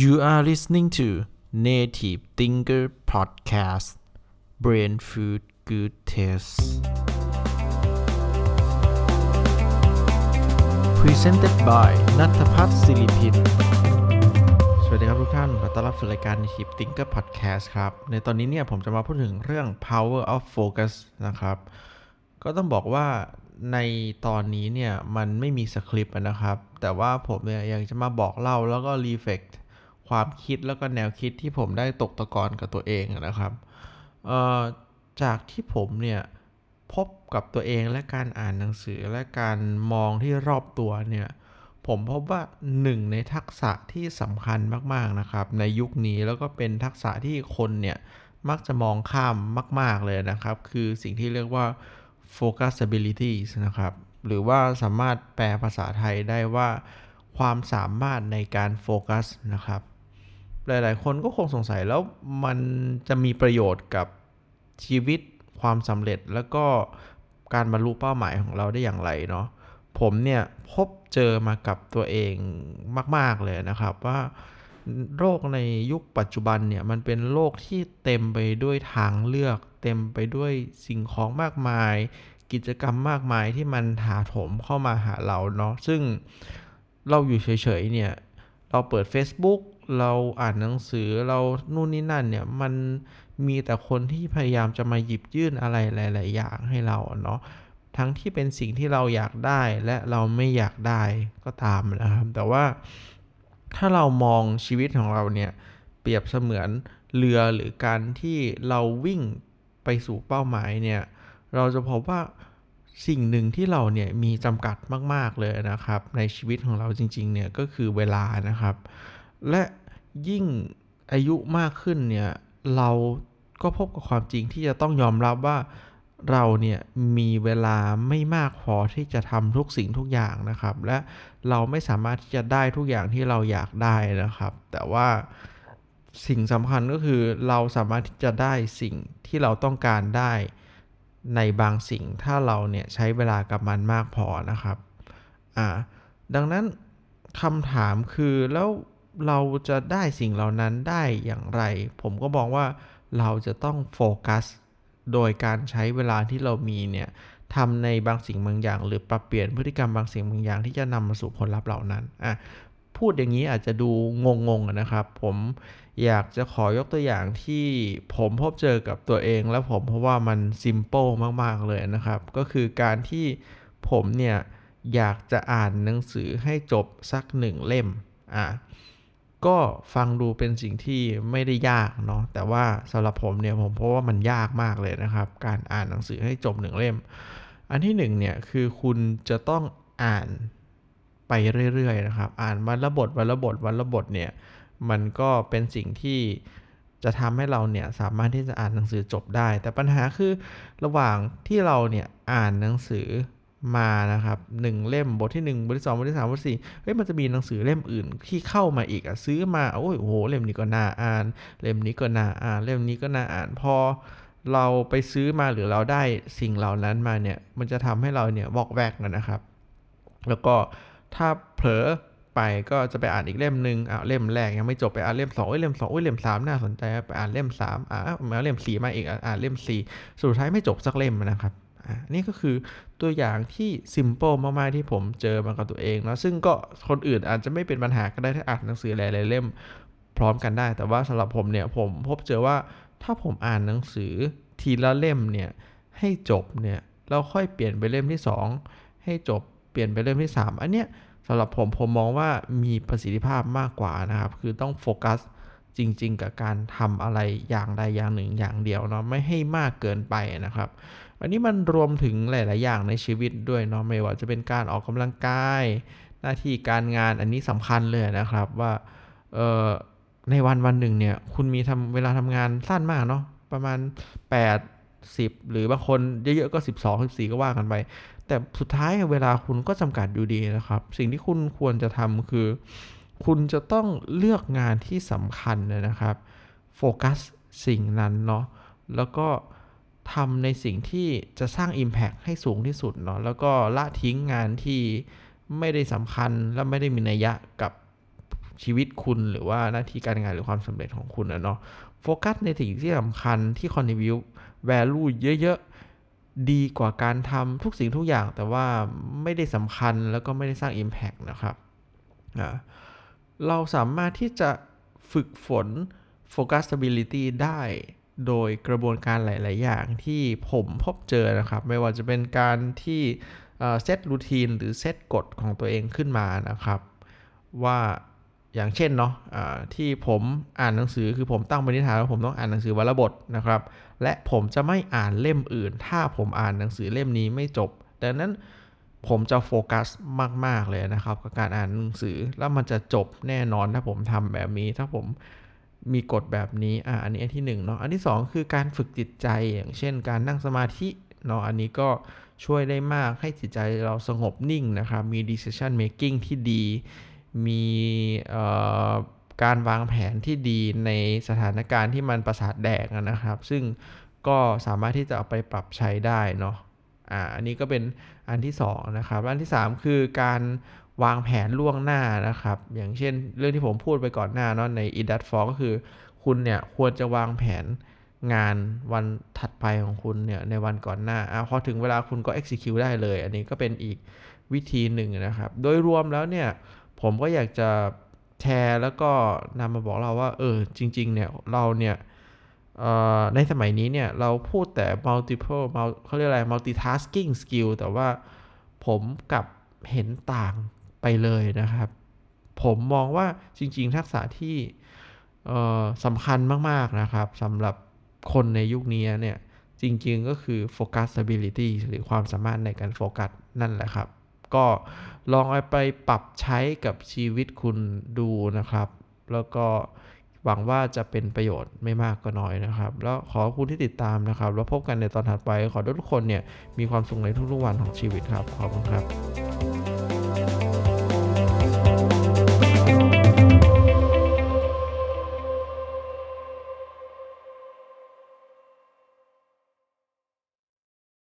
You are listening to Native Thinker Podcast Brain Food Good Taste Presented by นัทพัฒน์ศิริพินสวัสดีครับทุกท่าน ขอต้อนรับสู่รายการ Native Thinker Podcast ครับ ในตอนนี้เนี่ยผมจะมาพูดถึงเรื่อง Power of Focus นะครับ ก็ต้องบอกว่าในตอนนี้เนี่ยมันไม่มีสคริปต์นะครับ แต่ว่าผมเนี่ยยังจะมาบอกเล่าแล้วก็รีเฟก ความคิดแล้วก็แนวคิดที่ผมได้ตกตะกอนกับตัวเองนะครับจากที่ผมเนี่ยพบกับตัวเองและการอ่านหนังสือและการมองที่รอบตัวเนี่ยผมพบว่าหนึ่งในทักษะที่สำคัญมากๆนะครับ ในยุคนี้แล้วก็เป็นทักษะที่คนเนี่ยมักจะมองข้ามมาก ๆเลยนะครับ คือสิ่งที่เรียกว่า focus abilities นะครับหรือว่าสามารถแปลภาษาไทยได้ว่าความสามารถในการโฟกัสนะครับ หลาย ๆ คนก็คงสงสัยแล้วมันจะมีประโยชน์กับชีวิตความสำเร็จแล้วก็การบรรลุเป้าหมายของเราได้อย่างไรเนาะผมเนี่ยพบเจอมากับตัวเองมาก ๆ เลยนะครับว่าโลกในยุคปัจจุบันเนี่ยมันเป็นโลกที่เต็มไปด้วยทางเลือก เต็มไปด้วยสิ่งของมากมาย กิจกรรมมากมายที่มันถาโถมเข้ามาหาเราเนาะซึ่งเราอยู่เฉยๆเนี่ยเราเปิด Facebook เราอ่านหนังสือเรานู่นนี่นั่นเนี่ยมันมีแต่คนที่พยายามจะมาหยิบยื่นอะไรหลาย ๆ อย่างให้เราเนาะทั้งที่เป็นสิ่งที่เราอยากได้และเราไม่อยากได้ก็ตามนะครับ แต่ว่าถ้าเรามองชีวิตของเราเนี่ยเปรียบเสมือนเรือหรือการที่เราวิ่งไปสู่เป้าหมายเนี่ยเราจะพบว่าสิ่งหนึ่งที่เราเนี่ยมีจำกัดมาก ๆ เลยนะครับ ในชีวิตของเราจริง ๆ เนี่ยก็คือเวลานะครับ และยิ่งอายุมากขึ้นเนี่ยเราก็พบกับความจริงที่จะต้องยอมรับว่าเราเนี่ยมีเวลาไม่มากพอที่จะทำทุกสิ่งทุกอย่างนะครับ และเราไม่สามารถที่จะได้ทุกอย่างที่เราอยากได้นะครับ แต่ว่าสิ่งสำคัญก็คือเราสามารถที่จะได้สิ่งที่เราต้องการได้ในบางสิ่งถ้าเราเนี่ยใช้เวลากับมันมากพอนะครับอ่าดังนั้นคำถามคือแล้ว เราจะได้สิ่งเหล่านั้นได้อย่างไร ผมก็บอกว่าเราจะต้องโฟกัส โดยการใช้เวลาที่เรามีเนี่ยทำในบางสิ่งบางอย่าง หรือปรับเปลี่ยนพฤติกรรมบางสิ่งบางอย่างที่จะนำมาสู่ผลลัพธ์เหล่านั้นอะพูดอย่างนี้อาจจะดูงงๆนะครับ ผมอยากจะขอยกตัวอย่างที่ผมพบเจอกับตัวเองแล้วผมเพราะว่ามันซิมเปิลมากๆเลยนะครับ ก็คือการที่ผมเนี่ยอยากจะอ่านหนังสือให้จบสักหนึ่งเล่มอะ ก็ฟังดูเป็นสิ่งที่ไม่ได้ยากเนาะแต่ว่าสำหรับผมเนี่ยผมเพราะว่ามันยากมากเลยนะครับ การอ่านหนังสือให้จบหนึ่งเล่ม อันที่หนึ่งเนี่ยคือคุณจะต้องอ่านไปเรื่อยๆนะครับ อ่านวันละบทวันละบทวันละบทเนี่ยมันก็เป็นสิ่งที่จะทำให้เราเนี่ยสามารถที่จะอ่านหนังสือจบได้ แต่ปัญหาคือระหว่างที่เราเนี่ยอ่านหนังสือ มานะครับหนึ่งเล่มบทที่ 1 บทที่ 2 บทที่ 3 บทที่สี่เฮ้ยมันจะมีหนังสือเล่มอื่นที่เข้ามาอีกอะซื้อมาโอ้ยโหเล่มนี้ก็น่าอ่าน เล่มนี้ก็น่าอ่าน เล่มนี้ก็น่าอ่านพอเราไปซื้อมาหรือเราได้สิ่งเหล่านั้นมาเนี่ยมันจะทำให้เราเนี่ยบอกแวกนะครับ แล้วก็ถ้าเผลอไปก็จะไปอ่านอีกเล่มหนึ่งอ่าเล่มแรกยังไม่จบไปอ่านเล่มสองเล่มสองเล่มสามน่าสนใจไปอ่านเล่มสามอ่ามาเล่มสี่มาอีกอ่านเล่มสี่สุดท้ายไม่จบสักเล่มนะครับ นี่ก็คือตัวอย่างที่ซิมเปิลมากๆที่ผมเจอมากับตัวเองนะซึ่งก็คนอื่นอาจจะไม่เป็นปัญหาก็ได้ถ้าอ่านหนังสือหลายๆเล่มพร้อมกันได้ แต่ว่าสำหรับผมเนี่ยผมพบเจอว่าถ้าผมอ่านหนังสือทีละเล่มเนี่ยให้จบเนี่ยเราค่อยเปลี่ยนไปเล่มที่ 2 ให้จบเปลี่ยนไปเล่มที่ 3 อันเนี้ยสำหรับผมผมมองว่ามีประสิทธิภาพมากกว่านะครับ คือต้องโฟกัสจริง ๆ กับการทำอะไรอย่างใดอย่างหนึ่งอย่างเดียวเนาะไม่ให้มากเกินไปนะครับ อันนี้มันรวมถึงหลาย ๆ อย่างในชีวิตด้วยเนาะไม่ว่าจะเป็นการออกกำลังกาย หน้าที่การงานอันนี้สำคัญเลยนะครับว่าเออในวันวันหนึ่งเนี่ยคุณมีทำเวลาทำงานสั้นมากเนาะประมาณ 8 10 หรือบางคนเยอะ ๆ ก็ 12 14 ก็ว่ากันไป แต่สุดท้ายเวลาคุณก็จำกัดอยู่ดีนะครับ สิ่งที่คุณควรจะทำคือ คุณจะต้องเลือกงานที่สำคัญนะครับโฟกัสสิ่งนั้นเนาะแล้วก็ ทำในสิ่งที่จะสร้าง Impact ให้สูงที่สุดเนาะแล้วก็ละทิ้งงานที่ไม่ได้สำคัญและไม่ได้มีนัยยะกับชีวิตคุณหรือว่าหน้าที่การงานหรือความสำเร็จของคุณนะเนาะโฟกัสในสิ่งที่สำคัญที่ contribute value เยอะๆ ดีกว่าการทำทุกสิ่งทุกอย่าง แต่ว่าไม่ได้สำคัญแล้วก็ไม่ได้สร้าง Impact นะครับเราสามารถที่จะฝึกฝน focusability ได้ โดยกระบวนการหลาย ๆ อย่างที่ผมพบเจอนะครับ ไม่ว่าจะเป็นการที่เซตรูทีนหรือเซตกฎของตัวเองขึ้นมานะครับ ว่าอย่างเช่นเนาะะที่ผมอ่านหนังสือคือผมตั้งปณิธานว่าผมต้องอ่านหนังสือวันละบทนะครับ และผมจะไม่อ่านเล่มอื่น ถ้าผมอ่านหนังสือเล่มนี้ไม่จบดังนั้นผมจะโฟกัสมาก ๆ เลยนะครับ กับการอ่านหนังสือแล้วมันจะจบแน่นอนถ้าผมทำแบบนี้ถ้าผม มีกฎแบบนี้ อ่า อันนี้อันที่1เนาะ อันที่ 2 คือการฝึกจิตใจ อย่างเช่น การนั่งสมาธิเนาะ อันนี้ก็ช่วยได้มากให้จิตใจเราสงบนิ่งนะครับ มี decision making ที่ดี มีการวางแผนที่ดีในสถานการณ์ที่มันประสาทแดกนะครับ ซึ่งก็สามารถที่จะเอาไปปรับใช้ได้เนาะ อ่า อันนี้ก็เป็นอันที่2นะครับ อันที่ 3 คือการ วางแผนล่วงหน้านะครับ อย่างเช่นเรื่องที่ผมพูดไปก่อนหน้าเนาะใน i d a t f o r ก็คือคุณเนี่ยควรจะวางแผนงานวันถัดไปของคุณเนี่ยในวันก่อนหน้าอพอถึงเวลาคุณก็ execute ได้เลย อันนี้ก็เป็นอีกวิธีหนึ่งนะครับ โดยรวมแล้วเนี่ยผมก็อยากจะแชร์แล้วก็นำมาบอกเราว่า เออ จริง ๆ เนี่ย เราเนี่ยในสมัยนี้เนี่ย เราพูดแต่ multiple เขาเรียกอะไร multitasking skill แต่ว่าผมกับเห็นต่าง ไปเลยนะครับ ผมมองว่าจริง ๆ ทักษะที่สำคัญมาก ๆ นะครับสำหรับคนในยุคนี้เนี่ย จริง ๆ ก็คือ focusability หรือความสามารถในการโฟกัสนั่นแหละครับ ก็ลองเอาไปปรับใช้กับชีวิตคุณดูนะครับ แล้วก็หวังว่าจะเป็นประโยชน์ไม่มากก็น้อยนะครับ แล้วขอคุณที่ติดตามนะครับ แล้วพบกันในตอนถัดไป ขอทุกคนเนี่ยมีความสุขในทุกๆวันของชีวิตครับ ขอบคุณครับ